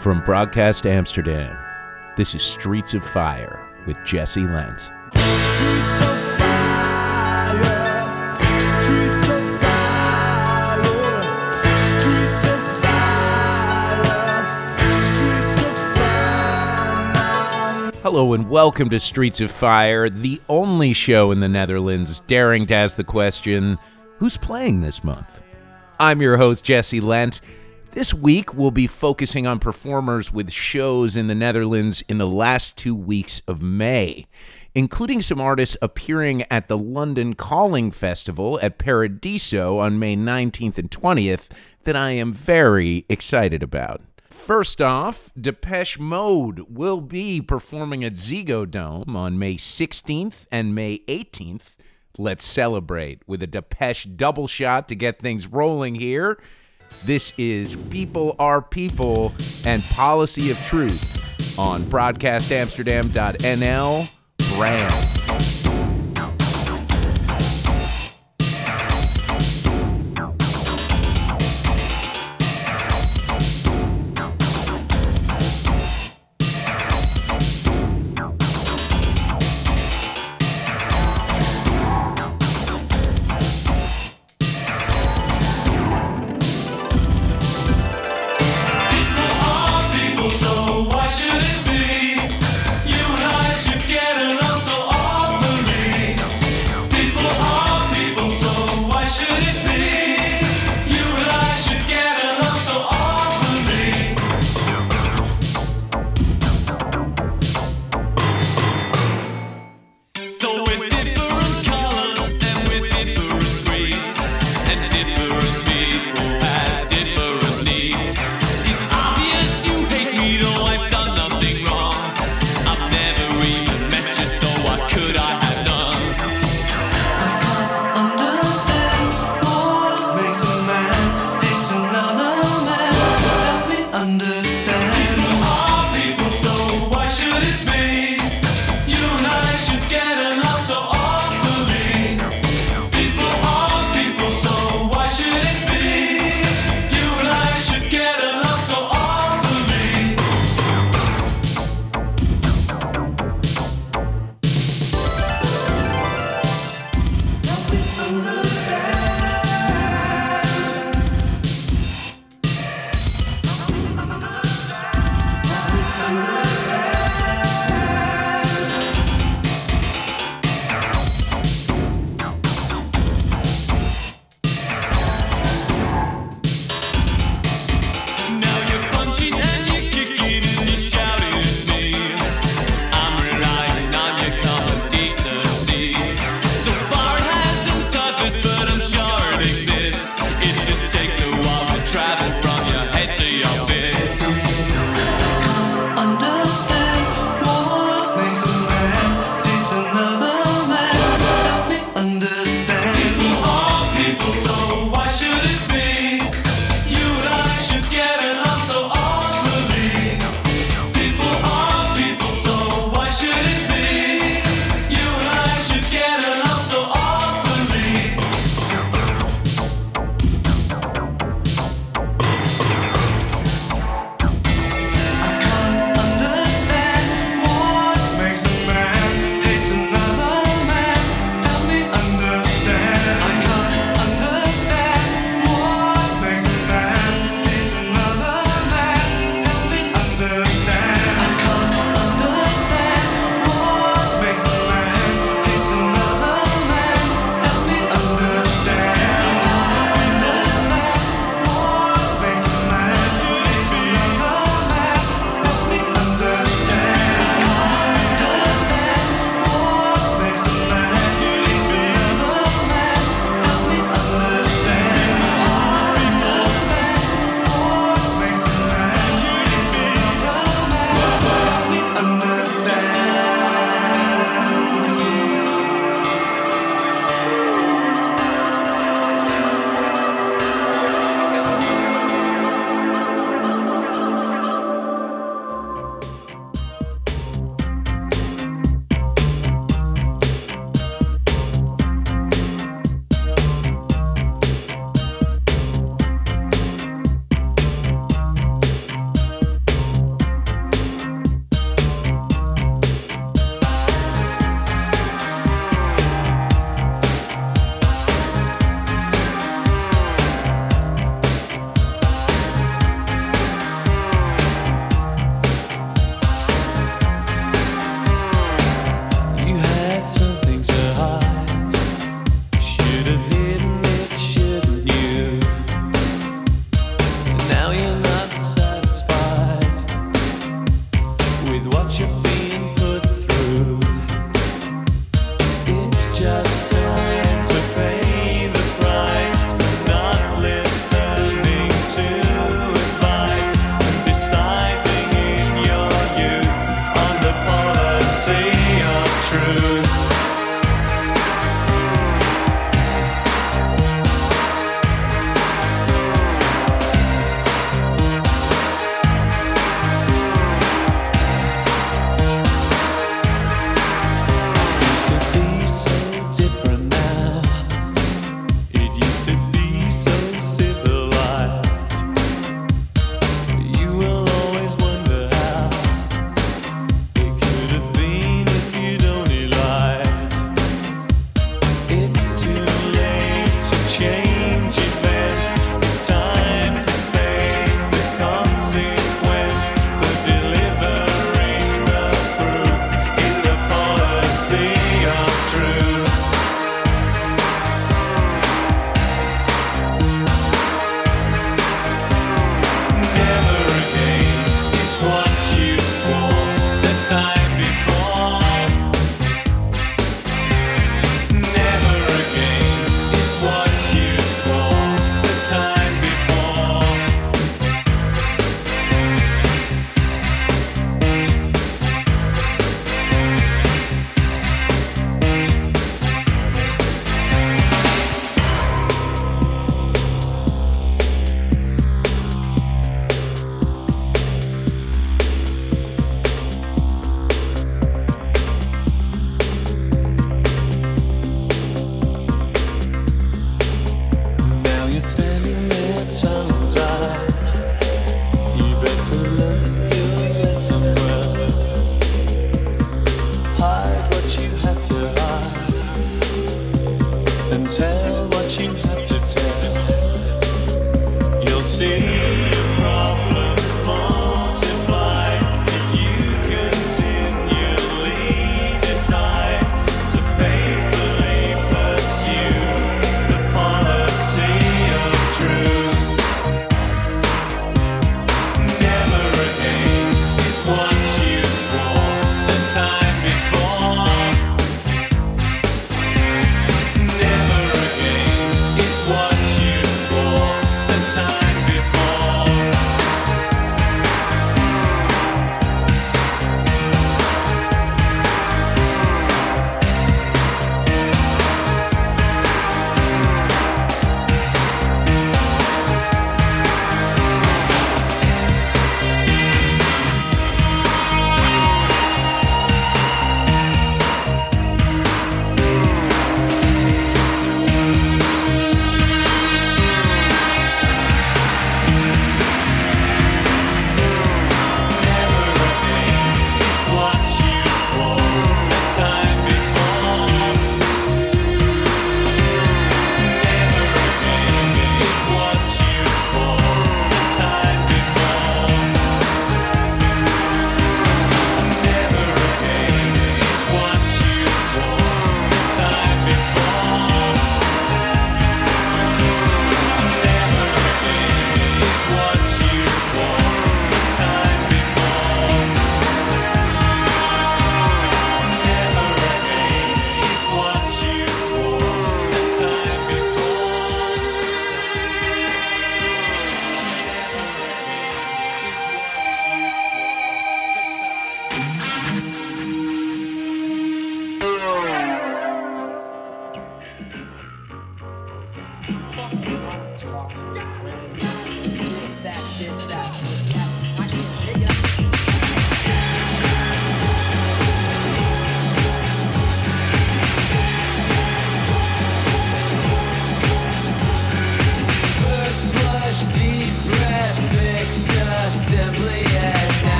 From Broadcast Amsterdam, this is Streets of Fire with Jesse Lent. Streets of fire, streets of fire, streets of fire, streets of fire. Hello and welcome to Streets of Fire, the only show in the Netherlands daring to ask the question who's playing this month? I'm your host, Jesse Lent. This week, we'll be focusing on performers with shows in the Netherlands in the last two weeks of May, including some artists appearing at the London Calling Festival at Paradiso on May 19th and 20th that I am very excited about. First off, Depeche Mode will be performing at Ziggo Dome on May 16th and May 18th. Let's celebrate with a Depeche double shot to get things rolling here. This is People Are People and Policy of Truth on broadcastamsterdam.nl BRAM.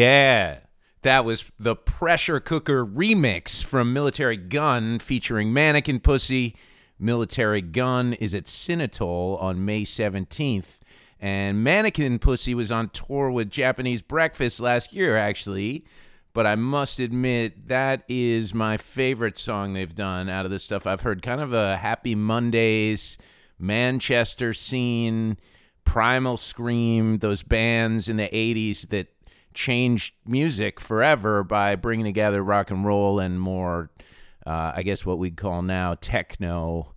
Yeah. That was the Pressure Cooker remix from Militarie Gun featuring Mannequin Pussy. Militarie Gun is at Cinetol on May 17th. And Mannequin Pussy was on tour with Japanese Breakfast last year, actually. But I must admit, that is my favorite song they've done out of this stuff. I've heard kind of a Happy Mondays, Manchester scene, Primal Scream, those bands in the 80s that changed music forever by bringing together rock and roll and more, uh, I guess, what we'd call now techno.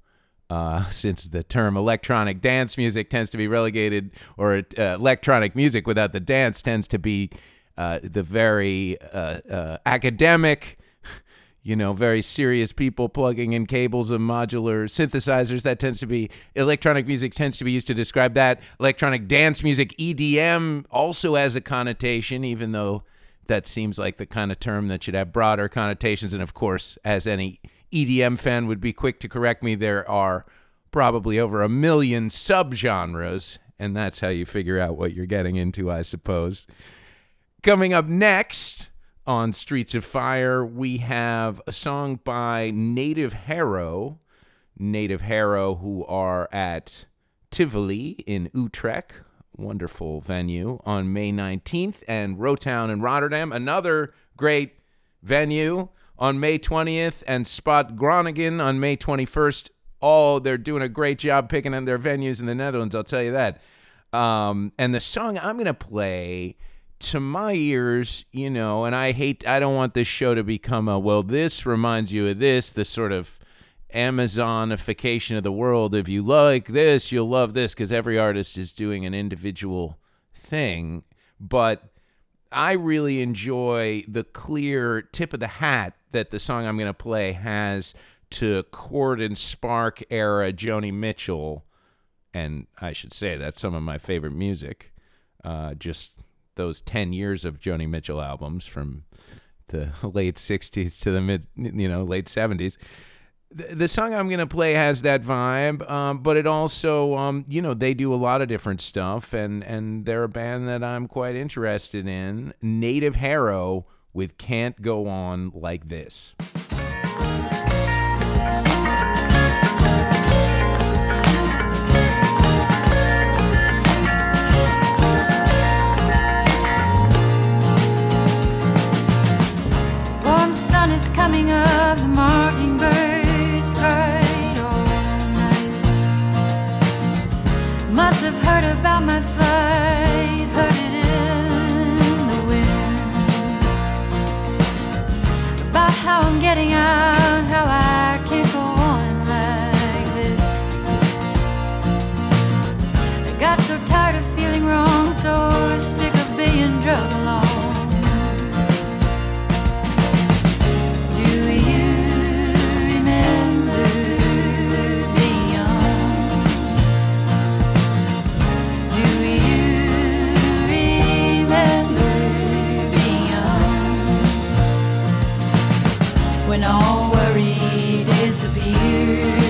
Uh, since the term electronic dance music tends to be relegated, or uh, electronic music without the dance tends to be uh, the very uh, uh, academic, you know, very serious people plugging in cables and modular synthesizers. That tends to be electronic music tends to be used to describe that. Electronic dance music, EDM, also has a connotation, even though that seems like the kind of term that should have broader connotations. And of course, as any EDM fan would be quick to correct me, there are probably over a million subgenres, and that's how you figure out what you're getting into, I suppose. Coming up next on Streets of Fire, we have a song by Native Harrow. Native Harrow, who are at Tivoli in Utrecht, wonderful venue, on May 19th, and Rotown in Rotterdam, another great venue on May 20th, and Spot Groningen on May 21st. Oh, they're doing a great job picking in their venues in the Netherlands, I'll tell you that. Um, and the song I'm going to play to my ears, you know, and I hate, I don't want this show to become a, well, this reminds you of this, the sort of Amazonification of the world. If you like this, you'll love this, because every artist is doing an individual thing. But I really enjoy the clear tip of the hat that the song I'm going to play has to Court and Spark era Joni Mitchell. And I should say that's some of my favorite music. Uh, just those 10 years of Joni Mitchell albums from the late 60s to the mid, you know, late 70s. The, the song I'm going to play has that vibe, um, but it also, um, you know, they do a lot of different stuff, and, and they're a band that I'm quite interested in. Native Harrow with Can't Go On Like This. So tired of feeling wrong, so sick of being drug When all worry disappeared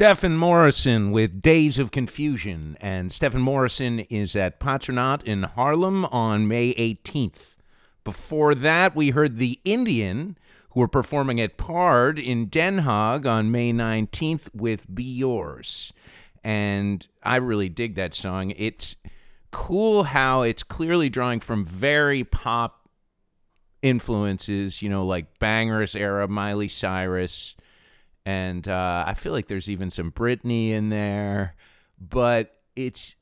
Stephen Morrison with Days of Confusion. And Stephen Morrison is at Patronaat in Haarlem on May 18th. Before that, we heard The Indien, who are performing at Paard in Den Haag on May 19th with Be Yours. And I really dig that song. It's cool how it's clearly drawing from very pop influences, you know, like Bangerz era, Miley Cyrus and uh, I feel like there's even some Britney in there, but it's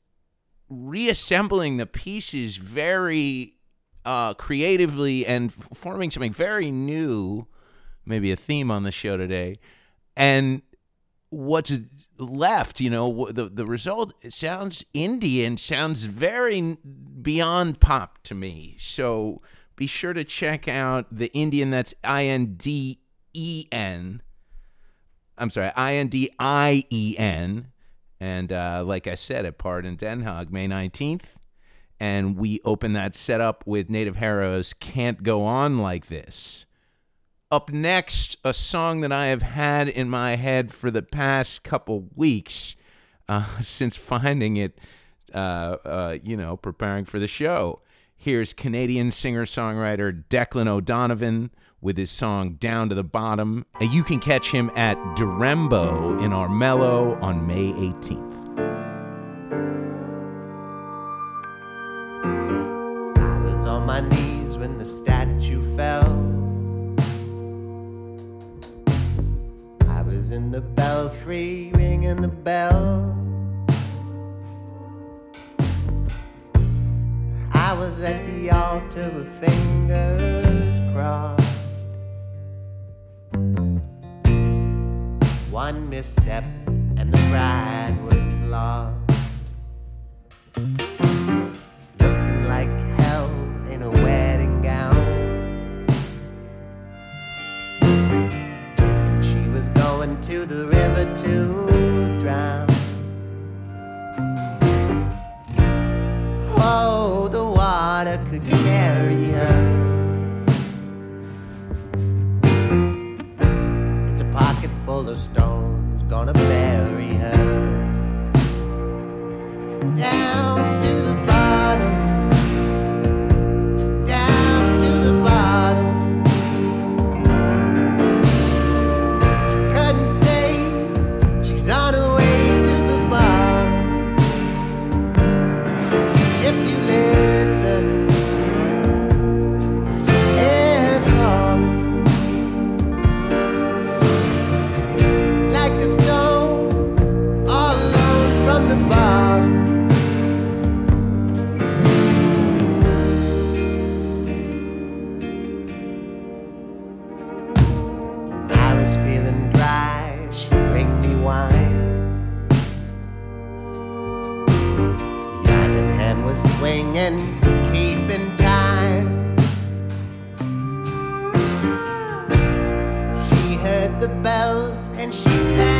reassembling the pieces very uh, creatively and f- forming something very new, maybe a theme on the show today. And what's left, you know, the the result sounds Indian, sounds very beyond pop to me. So be sure to check out the Indien. That's I N D E N. I'm sorry, I N D I E N. And uh, like I said, at Paard in Den Haag, May 19th. And we open that setup with Native Harrow's Can't Go On Like This. Up next, a song that I have had in my head for the past couple weeks uh, since finding it, uh, uh, you know, preparing for the show. Here's Canadian singer songwriter Declan O'Donovan with his song Down to the Bottom. And you can catch him at Durembo in Armello on May 18th. I was on my knees when the statue fell. I was in the belfry ringing the bell. I was at the altar with fingers crossed. One misstep and the bride was lost. Looking like hell in a wedding gown. Said she was going to the river too. gonna bed. she'd bring me wine. The in hand was swinging, keeping time. She heard the bells and she said.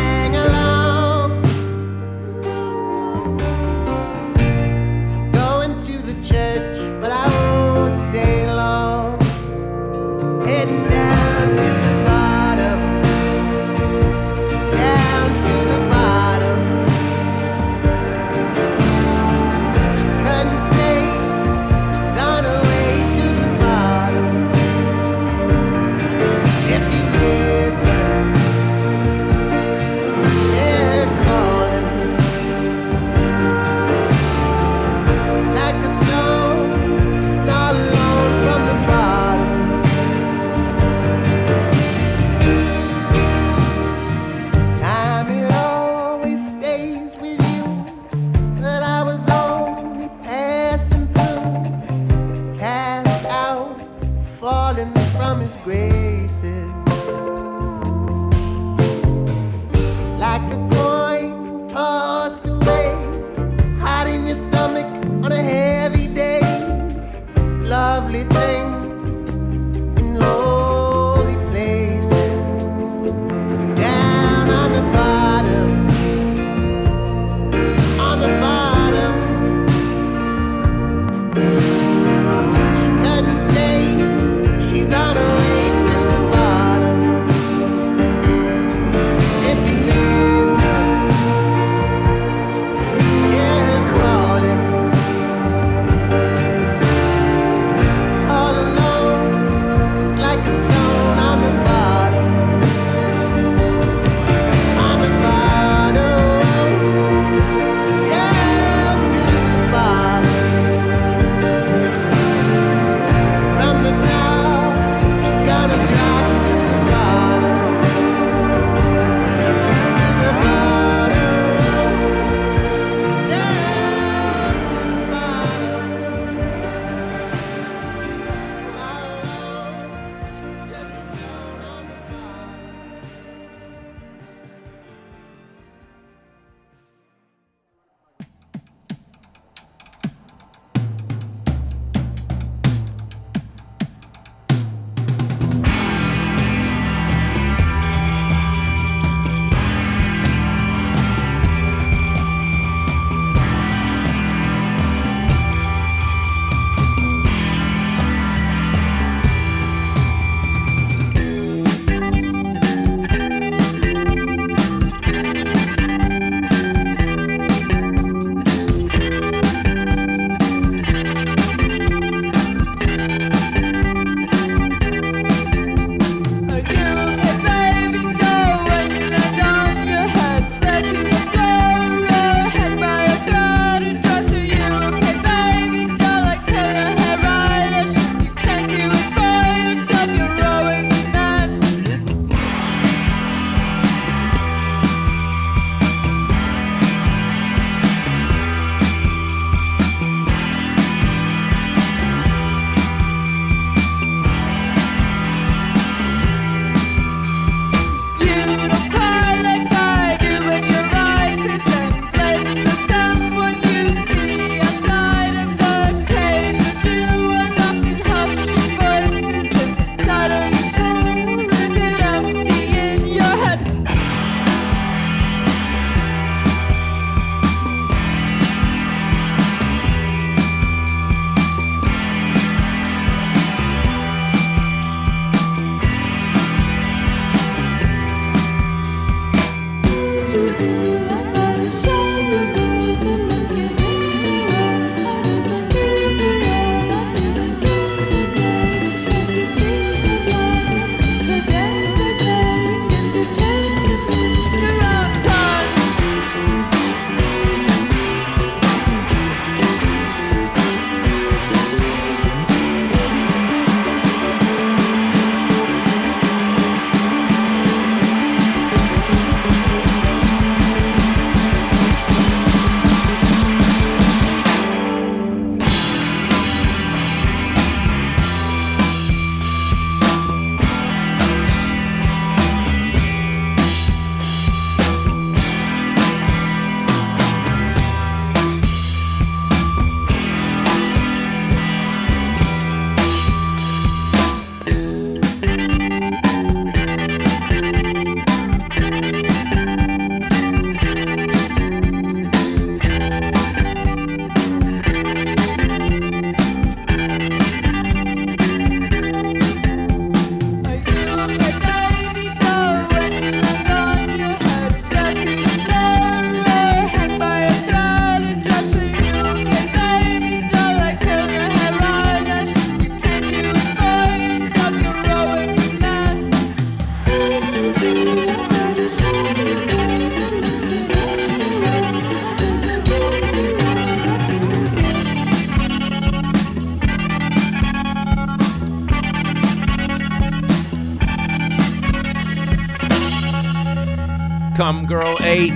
8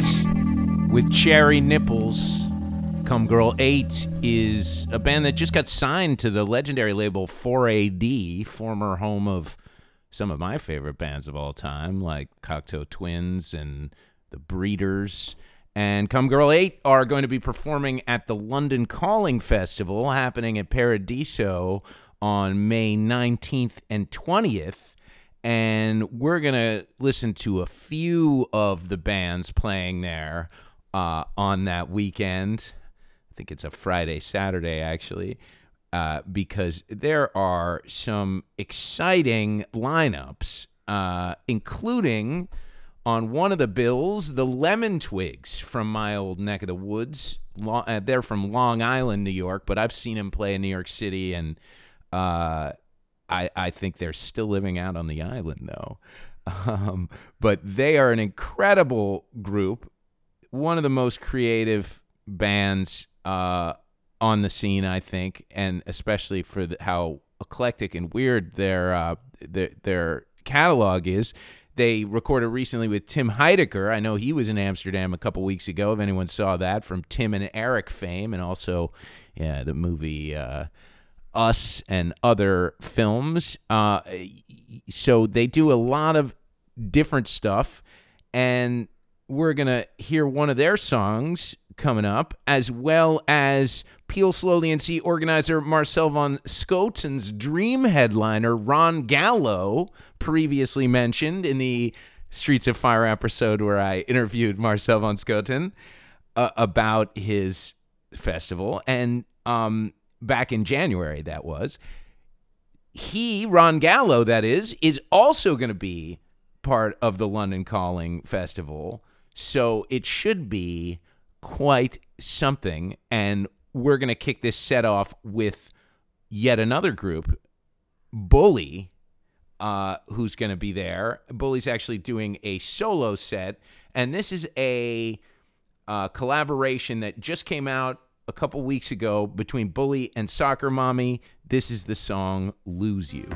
with Cherry Nipples. cumgirl8 is a band that just got signed to the legendary label 4AD, former home of some of my favorite bands of all time, like Cocteau Twins and The Breeders. And cumgirl8 are going to be performing at the London Calling Festival happening at Paradiso on May 19th and 20th and we're gonna listen to a few of the bands playing there uh, on that weekend. I think it's a Friday, Saturday actually, uh, because there are some exciting lineups, uh, including on one of the bills, the Lemon Twigs from my old neck of the woods. Lo- uh, they're from Long Island, New York, but I've seen them play in New York City and. I, I think they're still living out on the island though. Um, but they are an incredible group, one of the most creative bands uh, on the scene, I think, and especially for the, how eclectic and weird their, uh, their their catalog is. They recorded recently with Tim Heidecker. I know he was in Amsterdam a couple weeks ago. If anyone saw that, from Tim and Eric fame, and also yeah, the movie. Uh, us and other films. Uh, so they do a lot of different stuff, and we're gonna hear one of their songs coming up, as well as Peel Slowly and See organizer Marcel von Schoten's dream headliner Ron Gallo, previously mentioned in the Streets of Fire episode where I interviewed Marcel von Schoten uh, about his festival, and um, back in January, that was. He, Ron Gallo, that is, is also going to be part of the London Calling Festival. So it should be quite something. And we're going to kick this set off with yet another group, Bully, uh, who's going to be there. Bully's actually doing a solo set. And this is a uh, collaboration that just came out a couple weeks ago between Bully and Soccer Mommy. This is the song Lose You.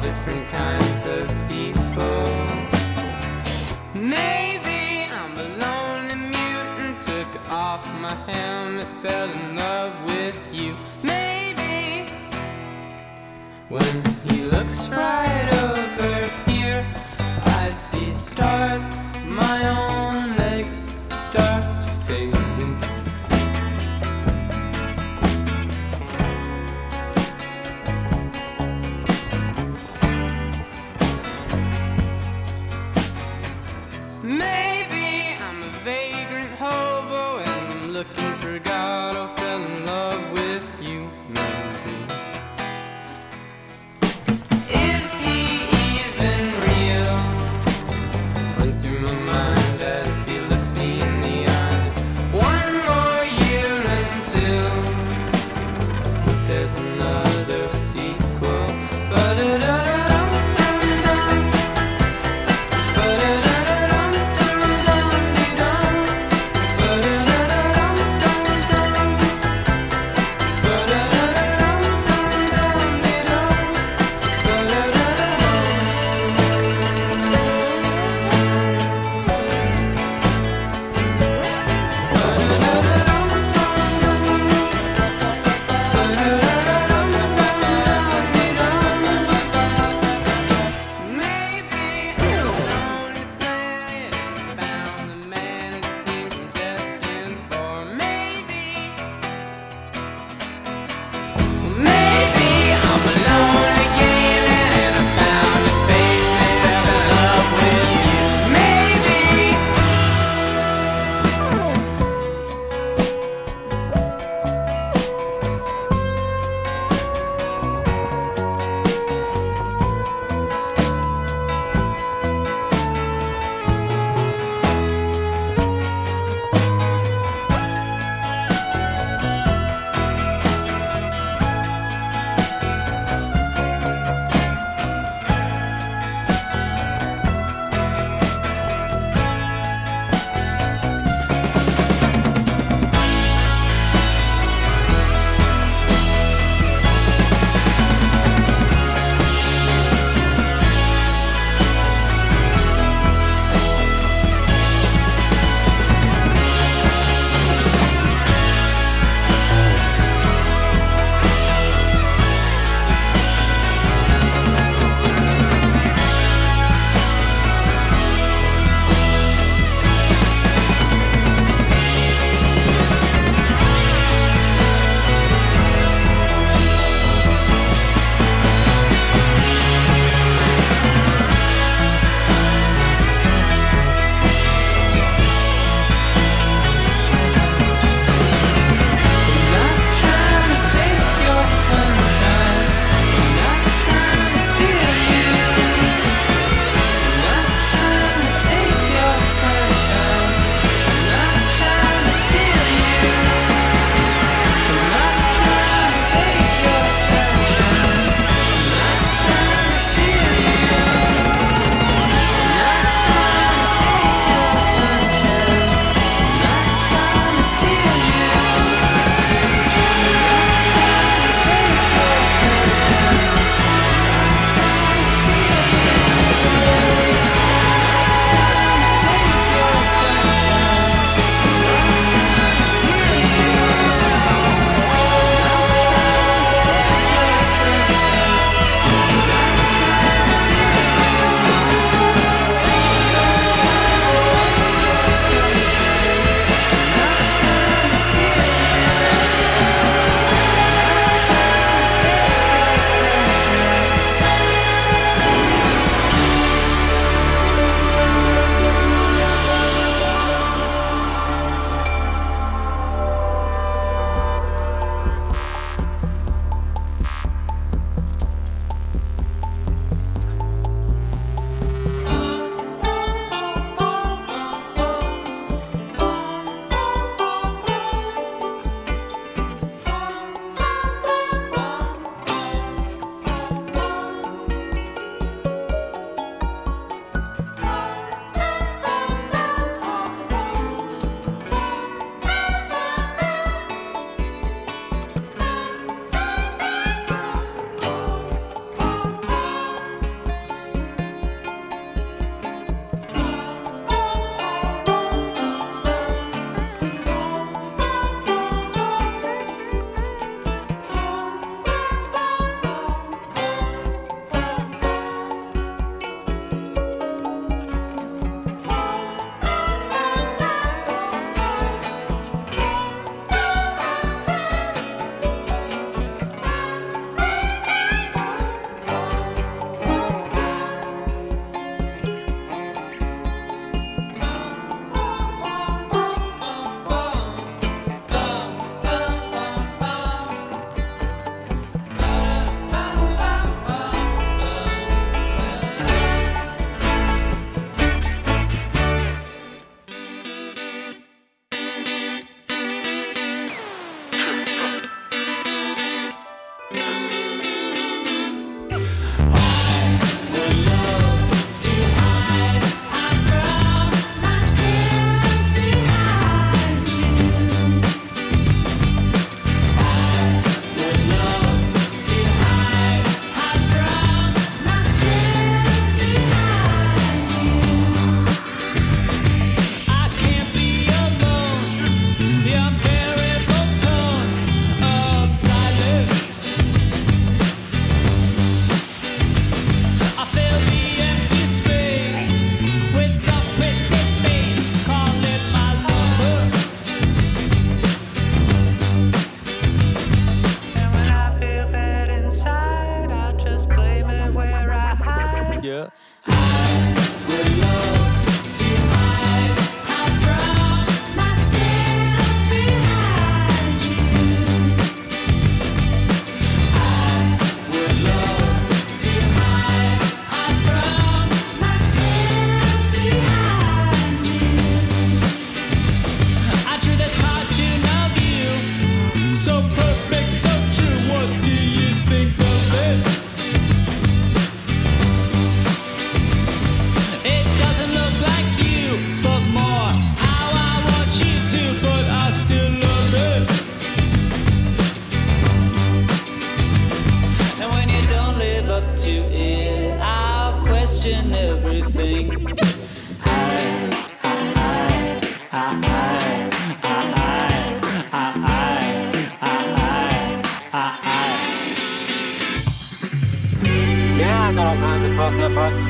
different kinds of people. Maybe I'm a lonely mutant, took off my helmet, fell in love with you. Maybe when he looks right over here, I see stars, my own.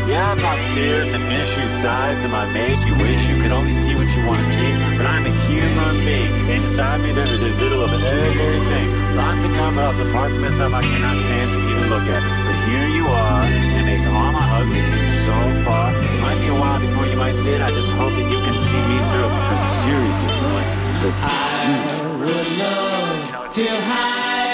Yeah, I've got fears and issues, sides that might make you wish you could only see what you want to see. But I'm a human being. Inside me, there is a little of everything. Lots of ups and parts messed up I cannot stand to even look at. But here you are. It makes all my ugly seem so far. Might be a while before you might see it. I just hope that you can see me through. But seriously, like, seriously. would love to hide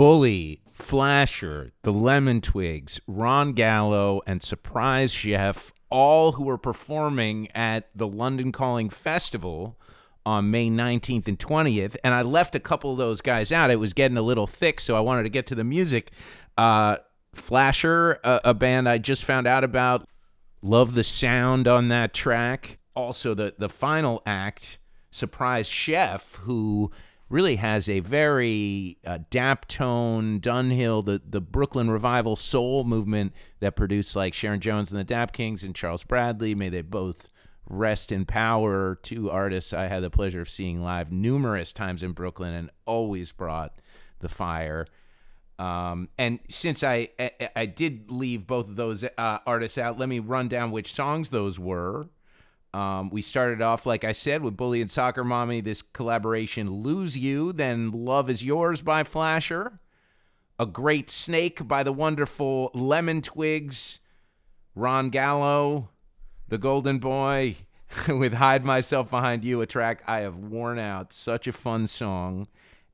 Bully, Flasher, the Lemon Twigs, Ron Gallo, and Surprise Chef, all who are performing at the London Calling Festival on May 19th and 20th. And I left a couple of those guys out. It was getting a little thick, so I wanted to get to the music. Uh, Flasher, a, a band I just found out about, love the sound on that track. Also, the, the final act, Surprise Chef, who really has a very uh, Daptone, Dunham, the, the Brooklyn Revival soul movement that produced like Sharon Jones and the Dap Kings and Charles Bradley. May they both rest in power. Two artists I had the pleasure of seeing live numerous times in Brooklyn and always brought the fire. Um, and since I, I I did leave both of those uh, artists out, let me run down which songs those were. Um, we started off, like I said, with Bully and Soccer Mommy, this collaboration, Lose You, then Love Is Yours by Flasher, A Great Snake by the wonderful Lemon Twigs, Ron Gallo, The Golden Boy, with Hide Myself Behind You, a track I have worn out. Such a fun song.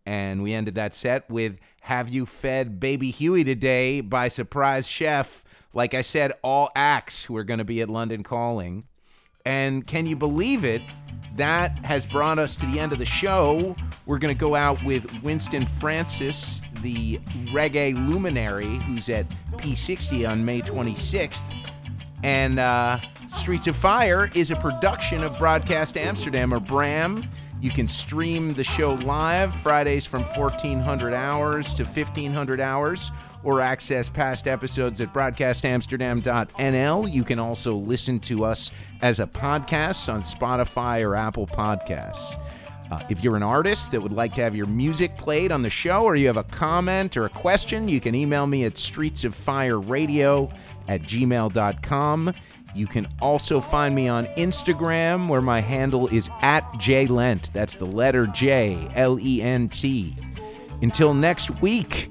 And we ended that set with Have You Fed Baby Huey Today by Surprise Chef. Like I said, all acts who are going to be at London Calling. And can you believe it? That has brought us to the end of the show. We're going to go out with Winston Francis, the reggae luminary, who's at P60 on May 26th. And uh, Streets of Fire is a production of Broadcast Amsterdam or BRAM. You can stream the show live Fridays from 1400 hours to 1500 hours or access past episodes at broadcastamsterdam.nl. You can also listen to us as a podcast on Spotify or Apple Podcasts. Uh, if you're an artist that would like to have your music played on the show or you have a comment or a question, you can email me at streetsoffireradio at gmail.com. You can also find me on Instagram where my handle is at JLent. That's the letter J, L E N T. Until next week,